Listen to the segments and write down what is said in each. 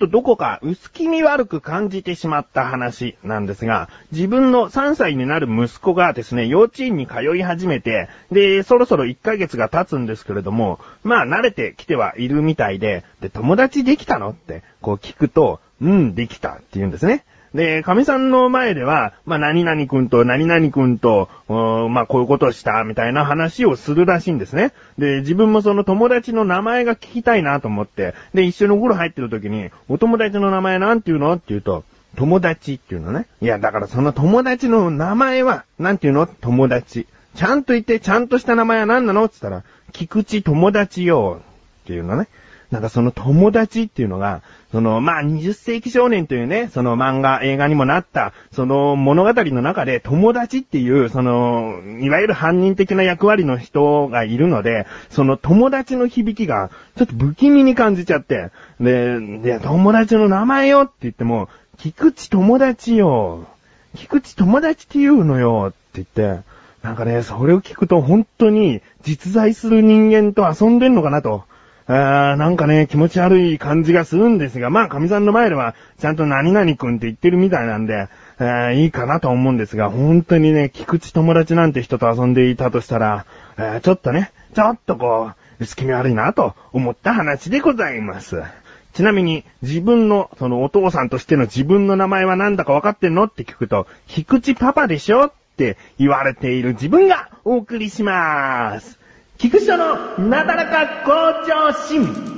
とどこか薄気味悪く感じてしまった話なんですが、自分の3歳になる息子がですね、幼稚園に通い始めて、で、そろそろ1ヶ月が経つんですけれども、まあ慣れてきてはいるみたいで、で、友達できたのってこう聞くと、うん、できたって言うんですね。で、神さんの前では、まあ、何々くんと何々くんと、まあ、こういうことをした、みたいな話をするらしいんですね。で、自分もその友達の名前が聞きたいなと思って、で、一緒にお風呂入ってる時に、お友達の名前なんていうのって言うと、友達っていうのね。いや、だからその友達の名前は、なんていうの？友達。ちゃんと言って、ちゃんとした名前は何なの？って言ったら、菊池友達よ。っていうのね。なんかその友達っていうのが、その、まあ、20世紀少年というね、その漫画、映画にもなった、その物語の中で友達っていう、その、いわゆる犯人的な役割の人がいるので、その友達の響きが、ちょっと不気味に感じちゃって、で、で、友達の名前よって言っても、菊池友達よ。菊池友達って言うのよって言って、なんかね、それを聞くと本当に実在する人間と遊んでんのかなと。あーなんかね、気持ち悪い感じがするんですが、まあ、神さんの前では、ちゃんと何々くんって言ってるみたいなんで、えいいかなと思うんですが、本当にね、菊池友達なんて人と遊んでいたとしたら、えちょっとね、ちょっとこう、薄気味悪いなと思った話でございます。ちなみに、自分の、そのお父さんとしての自分の名前は何だか分かってんのって聞くと、菊池パパでしょって言われている自分がお送りしまーす。菊池のなだらか向上心。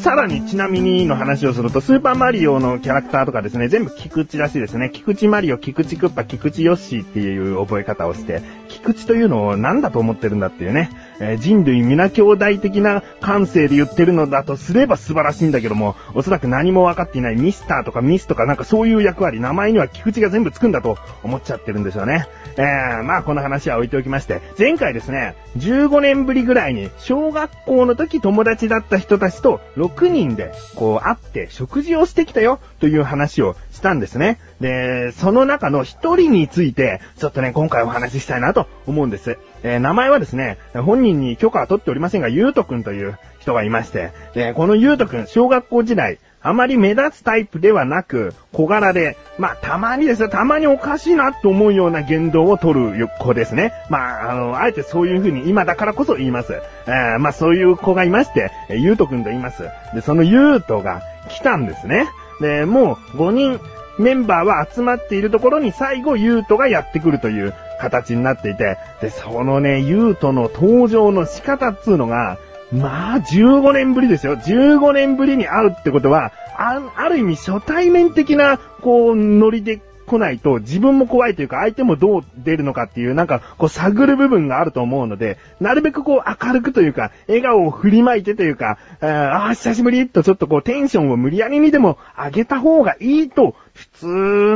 さらにちなみにの話をすると、スーパーマリオのキャラクターとかですね、全部菊池らしいですね。菊池マリオ、菊池クッパ、菊池ヨッシーっていう覚え方をして、菊池というのを何だと思ってるんだっていうね。えー、人類皆兄弟的な感性で言ってるのだとすれば素晴らしいんだけども、おそらく何も分かっていないミスターとかミスとかなんかそういう役割、名前には菊池が全部つくんだと思っちゃってるんですよね。えー、まあこの話は置いておきまして、前回ですね、15年ぶりぐらいに小学校の時友達だった人たちと6人でこう会って食事をしてきたよという話をしたんですね。で、その中の一人について、ちょっとね、今回お話ししたいなと思うんです。えー、名前はですね、本人に許可は取っておりませんが、ゆうとくんという人がいまして、で、このゆうとくん、小学校時代、あまり目立つタイプではなく、小柄で、まあ、たまにですよ、たまにおかしいなと思うような言動を取る子ですね。まあ、あの、あえてそういう風に今だからこそ言います。えー、まあ、そういう子がいまして、ゆうとくんと言います。で、そのゆうとが来たんですね。で、もう5人メンバーは集まっているところに最後ユートがやってくるという形になっていて、で、そのね、ユートの登場の仕方っつうのが、まあ、15年ぶりですよ。15年ぶりに会うってことは、あある意味初対面的な、こう、ノリで来ないと自分も怖いというか相手もどう出るのかっていうなんかこう探る部分があると思うので、なるべくこう明るくというか、笑顔を振りまいてというか、ああ、久しぶりとちょっとこうテンションを無理やりにでも上げた方がいいと、普通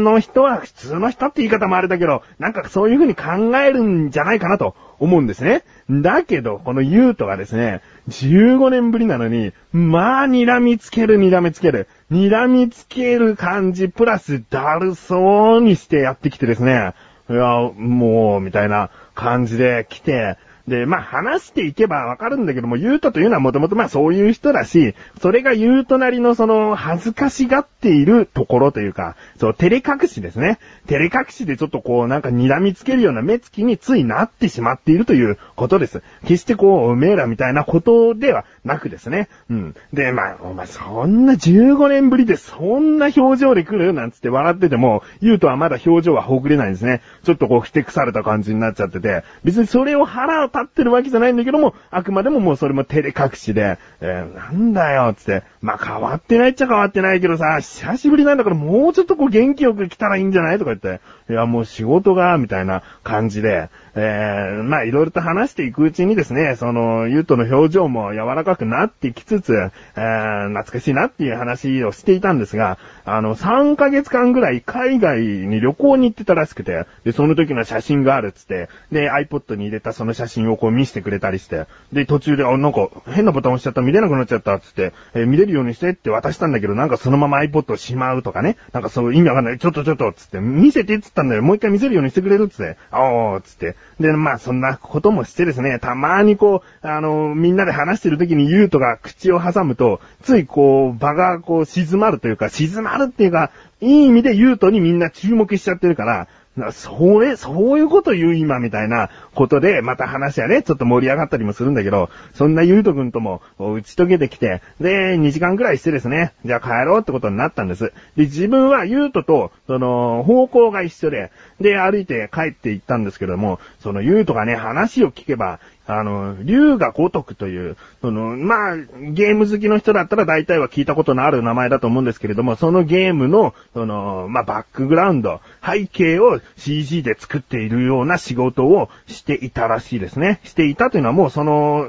の人は、普通の人って言い方もあれだけど、なんかそういう風に考えるんじゃないかなと思うんですね。だけど、このユートがですね、15年ぶりなのに、まあ、睨みつける睨みつける。睨みつける感じ、プラス、だるそうにしてやってきてですね、いや、もう、みたいな感じで来て、で、まあ話していけばわかるんだけども、ゆうとというのはもともとまあそういう人だし、それがゆうとなりのその恥ずかしがっているところというか、そう、照れ隠しですね。照れ隠しでちょっとこうなんか睨みつけるような目つきについなってしまっているということです。決してこう、おめえらみたいなことではなくですね。うん。で、まあ、お前そんな15年ぶりでそんな表情で来る？なんつって笑ってても、ゆうとはまだ表情はほぐれないんですね。ちょっとこう、ふてくされた感じになっちゃってて、別にそれを腹を立ってるわけじゃないんだけども、あくまでももうそれも照れ隠しで、えー、なんだよ、つって、まあ、変わってないっちゃ変わってないけどさ、久しぶりなんだからもうちょっとこう元気よく来たらいいんじゃないとか言って、いやもう仕事が、みたいな感じで、えー、まあいろいろと話していくうちにですね、その、ゆうとの表情も柔らかくなってきつつ、えー、懐かしいなっていう話をしていたんですが、あの、3ヶ月間ぐらい海外に旅行に行ってたらしくて、で、その時の写真があるっつって、で、iPod に入れたその写真をこう見せてくれたりして、で、途中で、あ、なんか変なボタン押しちゃった、見れなくなっちゃったっつって、えー、見れるようにしてって渡したんだけど、なんかそのまま iPod をしまうとかね、なんかそう意味わかんない、ちょっとちょっとっつって、見せてっつったんだよ、もう一回見せるようにしてくれるっつって、あーっつって、で、まあそんなこともしてですね、たまにこう、あの、みんなで話してる時にユートが口を挟むと、ついこう、場がこう静まるというか、静まるっていうか、いい意味でユートにみんな注目しちゃってるから、それ、そういうこと言う今みたいなことで、また話はね、ちょっと盛り上がったりもするんだけど、そんなゆうとくんとも打ち解けてきて、で、2時間くらいしてですね、じゃあ帰ろうってことになったんです。で、自分はゆうとと、その、方向が一緒で、で、歩いて帰って行ったんですけども、そのゆうとがね、話を聞けば、あの、竜が如くという、その、まあ、ゲーム好きの人だったら大体は聞いたことのある名前だと思うんですけれども、そのゲームの、その、まあ、バックグラウンド、背景を CG で作っているような仕事をしていたらしいですね。していたというのはもうその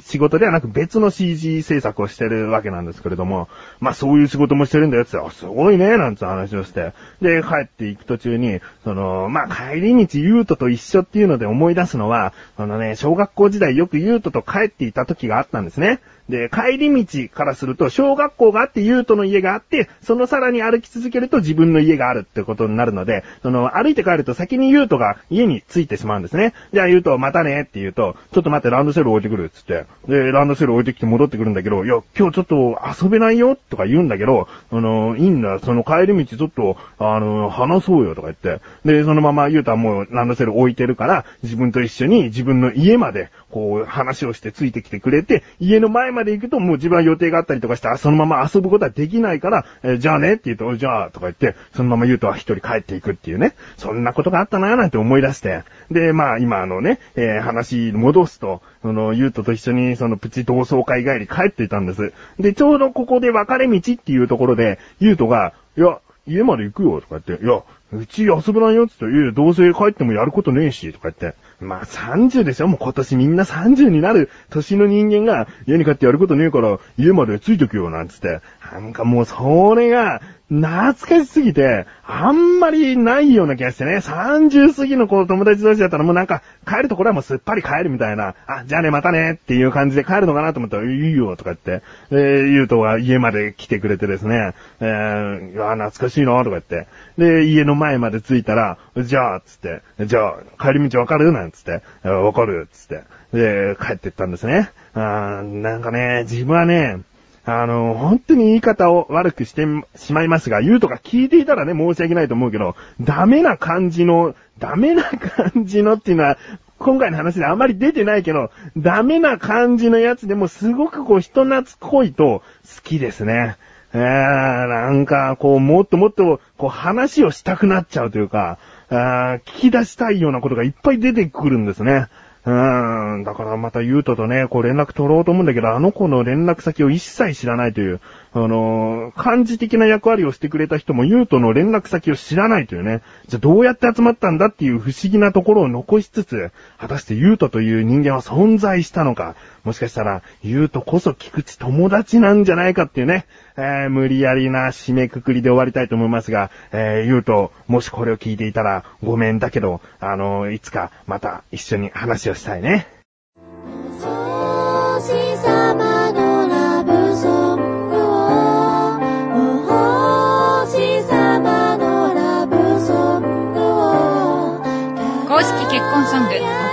仕事ではなく別の CG 制作をしてるわけなんですけれども、まあ、そういう仕事もしてるんだよってあ、すごいね、なんて話をして。で、帰っていく途中に、その、まあ、帰り道ユートと一緒っていうので思い出すのは、あのね、小学校時代よくユートと帰っていた時があったんですね。で、帰り道からすると、小学校があって、ユートの家があって、そのさらに歩き続けると自分の家があるってことになるので、その、歩いて帰ると先にユートが家に着いてしまうんですね。じゃあユートまたねって言うと、ちょっと待ってランドセル置いてくるっつって。で、ランドセル置いてきて戻ってくるんだけど、いや、今日ちょっと遊べないよとか言うんだけど、あの、いいんだ、その帰り道ちょっと、あの、話そうよとか言って。で、そのままユートはもうランドセル置いてるから、自分と一緒に自分の家まで、こう、話をしてついてきてくれて、家の前までまで行くともう自分は予定があったりとかして、そのまま遊ぶことはできないから、えー、じゃあねって言うと、じゃあとか言って、そのまま言うとは一人帰っていくっていうね。そんなことがあったなーなんて思い出して。で、まあ今あのね、えー、話戻すと、その、ゆうとと一緒にそのプチ同窓会帰り帰っていたんです。で、ちょうどここで分かれ道っていうところで、ゆうとが、いや、家まで行くよとか言って、いや、うち遊ぶないよって言って、いや、どうせ帰ってもやることねえし、とか言って。まあ30でしょもう今年。みんな30になる年の人間が家に帰ってやることねえから家までついてくよなんつって。なんかもうそれが懐かしすぎて、あんまりないような気がしてね、30過ぎの子友達同士だったらもうなんか、帰るところはもうすっぱり帰るみたいな、あ、じゃあね、またねっていう感じで帰るのかなと思ったら、いいよとか言って、えー、ゆうとは家まで来てくれてですね、えー、いや、懐かしいなとか言って、で、家の前前まで着いたら、じゃあ、つって、じゃあ、帰り道わかる？なんつって、わかるつって、で、帰ってったんですね。あなんかね、自分はね、あの、本当に言い方を悪くしてしまいますが、言うとか聞いていたらね、申し訳ないと思うけど、ダメな感じの、ダメな感じのっていうのは、今回の話であまり出てないけど、ダメな感じのやつでもすごくこう人懐っこいと好きですね。えー、なんか、こう、もっともっと、こう、話をしたくなっちゃうというか、あ聞き出したいようなことがいっぱい出てくるんですね。うーん、だからまたゆうととね、こう連絡取ろうと思うんだけど、あの子の連絡先を一切知らないという、あのー、漢字的な役割をしてくれた人もゆうとの連絡先を知らないというね、じゃあどうやって集まったんだっていう不思議なところを残しつつ、果たしてゆうとという人間は存在したのか、もしかしたら、ゆうとこそ菊池友達なんじゃないかっていうね、えー、無理やりな締めくくりで終わりたいと思いますが、えー、ゆうと、もしこれを聞いていたらごめんだけど、あのー、いつかまた一緒に話をしたいね。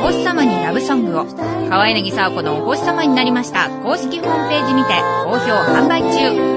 星様にラブソングを。河柳沢子のお星様になりました公式ホームページにて好評販売中。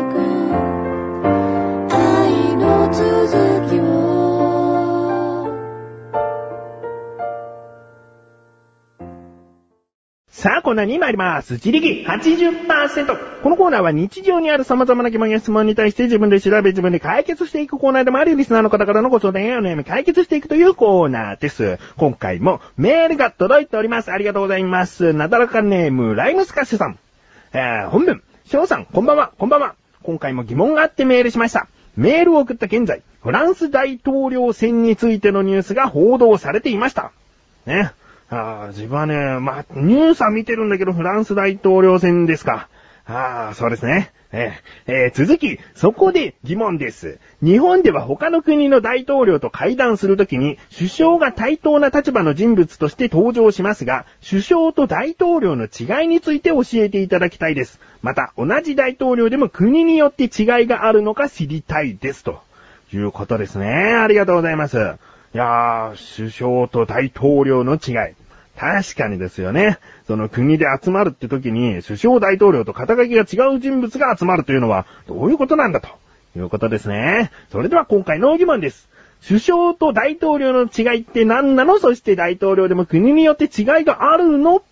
さあ、コーナーに参ります。自力80%。このコーナーは日常にある様々な疑問や質問に対して自分で調べ自分で解決していくコーナーでもあるリスナーの方からのご相談やお悩み解決していくというコーナーです。今回もメールが届いております。ありがとうございます。なだらかネーム、ライムスカッシュさん。えー、本文、翔さん、こんばんは、こんばんは。今回も疑問があってメールしました。メールを送った現在、フランス大統領選についてのニュースが報道されていました。ね。ああ、自分はね、まあ、ニュースは見てるんだけど、フランス大統領選ですか。ああ、そうですね。えー、えー、続き、そこで疑問です。日本では他の国の大統領と会談するときに、首相が対等な立場の人物として登場しますが、首相と大統領の違いについて教えていただきたいです。また、同じ大統領でも国によって違いがあるのか知りたいです。ということですね。ありがとうございます。いやー、首相と大統領の違い。確かにですよね。その国で集まるって時に、首相大統領と肩書きが違う人物が集まるというのは、どういうことなんだということですね。それでは今回の疑問です。首相と大統領の違いって何なの？そして大統領でも国によって違いがあるの？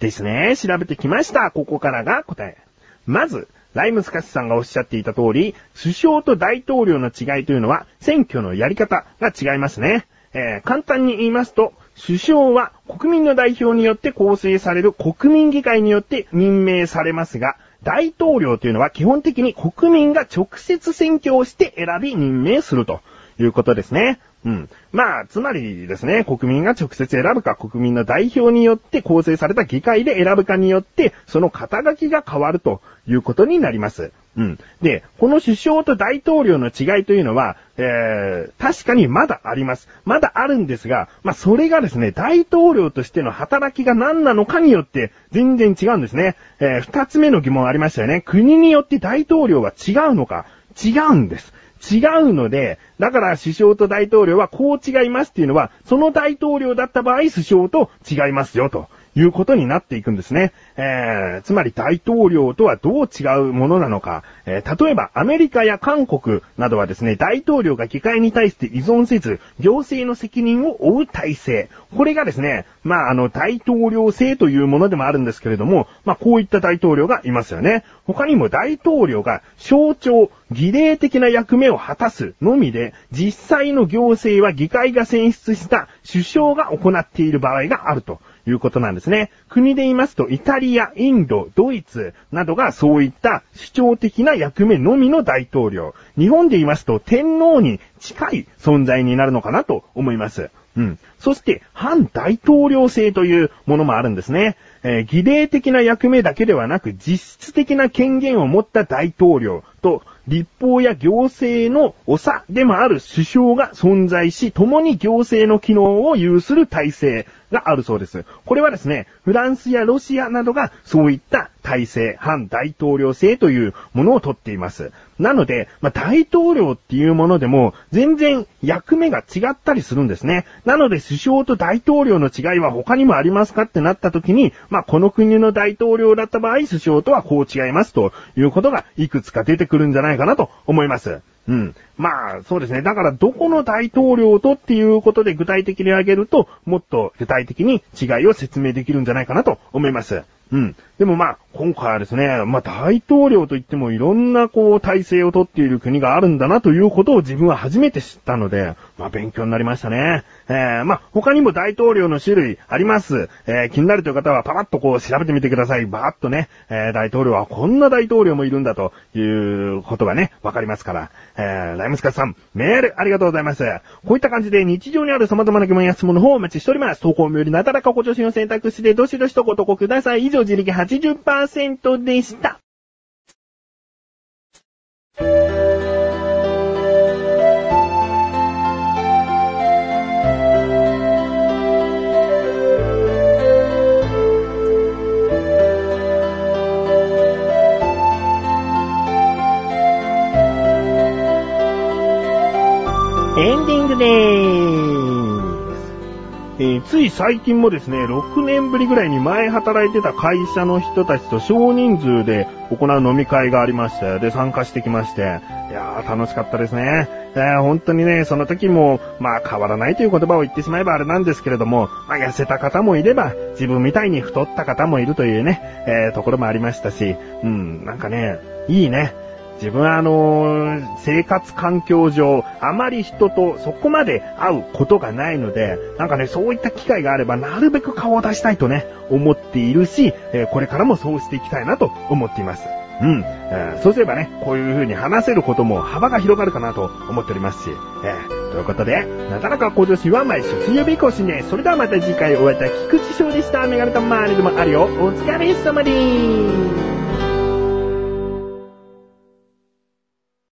ですね。調べてきました。ここからが答え。まず、ライムスカシさんがおっしゃっていた通り、首相と大統領の違いというのは、選挙のやり方が違いますね。えー、簡単に言いますと、首相は国民の代表によって構成される国民議会によって任命されますが、大統領というのは基本的に国民が直接選挙をして選び任命するということですね。うん。まあ、つまりですね、国民が直接選ぶか、国民の代表によって構成された議会で選ぶかによって、その肩書きが変わるということになります。うん。で、この首相と大統領の違いというのは、えー、確かにまだあります。まだあるんですが、まあ、それがですね、大統領としての働きが何なのかによって全然違うんですね。えー、二つ目の疑問ありましたよね。国によって大統領は違うのか違うんです。違うので、だから首相と大統領はこう違いますっていうのは、その大統領だった場合首相と違いますよと。いうことになっていくんですね。えー、つまり大統領とはどう違うものなのか。えー、例えばアメリカや韓国などはですね、大統領が議会に対して依存せず、行政の責任を負う体制。これがですね、まあ、あの、大統領制というものでもあるんですけれども、まあ、こういった大統領がいますよね。他にも大統領が象徴、儀礼的な役目を果たすのみで、実際の行政は議会が選出した首相が行っている場合があると。いうことなんですね。国で言いますと、イタリア、インド、ドイツなどがそういった主張的な役目のみの大統領。日本で言いますと、天皇に近い存在になるのかなと思います。うん。そして、反大統領制というものもあるんですね。えー、儀礼的な役目だけではなく、実質的な権限を持った大統領と、立法や行政の長でもある首相が存在し、共に行政の機能を有する体制があるそうです。これはですね、フランスやロシアなどがそういった体制、反大統領制というものをとっています。なので、まあ、大統領っていうものでも、全然役目が違ったりするんですね。なので、首相と大統領の違いは他にもありますかってなった時に、まあ、この国の大統領だった場合、首相とはこう違いますということがいくつか出てくるんじゃないかなと思います。うん。まあ、そうですね。だから、どこの大統領とっていうことで具体的に挙げると、もっと具体的に違いを説明できるんじゃないかなと思います。うん。でもまあ、今回はですね、まあ大統領といってもいろんなこう体制をとっている国があるんだなということを自分は初めて知ったので、まあ勉強になりましたね。えー、まあ他にも大統領の種類あります。えー、気になるという方はパラッとこう調べてみてください。バーッとね、えー、大統領はこんな大統領もいるんだということがね、わかりますから。えー、ライムスカさん、メールありがとうございます。こういった感じで日常にある様々な疑問や質問の方をお待ちしております。投稿もよりなだらかご助身を選択してどしどしとご投稿ください。以上、自力80%でした。です。えー、つい最近もですね、6年ぶりぐらいに前働いてた会社の人たちと少人数で行う飲み会がありまして、で、参加してきまして、いやー、楽しかったですね。えー、本当にね、その時も、まあ変わらないという言葉を言ってしまえばあれなんですけれども、まあ痩せた方もいれば、自分みたいに太った方もいるというね、えー、ところもありましたし、うん、なんかね、いいね。自分はあのー、生活環境上、あまり人とそこまで会うことがないので、なんかね、そういった機会があれば、なるべく顔を出したいとね、思っているし、えー、これからもそうしていきたいなと思っています。うん。えーそうすればね、こういう風に話せることも幅が広がるかなと思っておりますし。えーということで、なかなか向上心は毎週水曜日更新で。それではまた次回お会いいたい菊池勝利したメガネとマーニでもあるよ。お疲れ様です。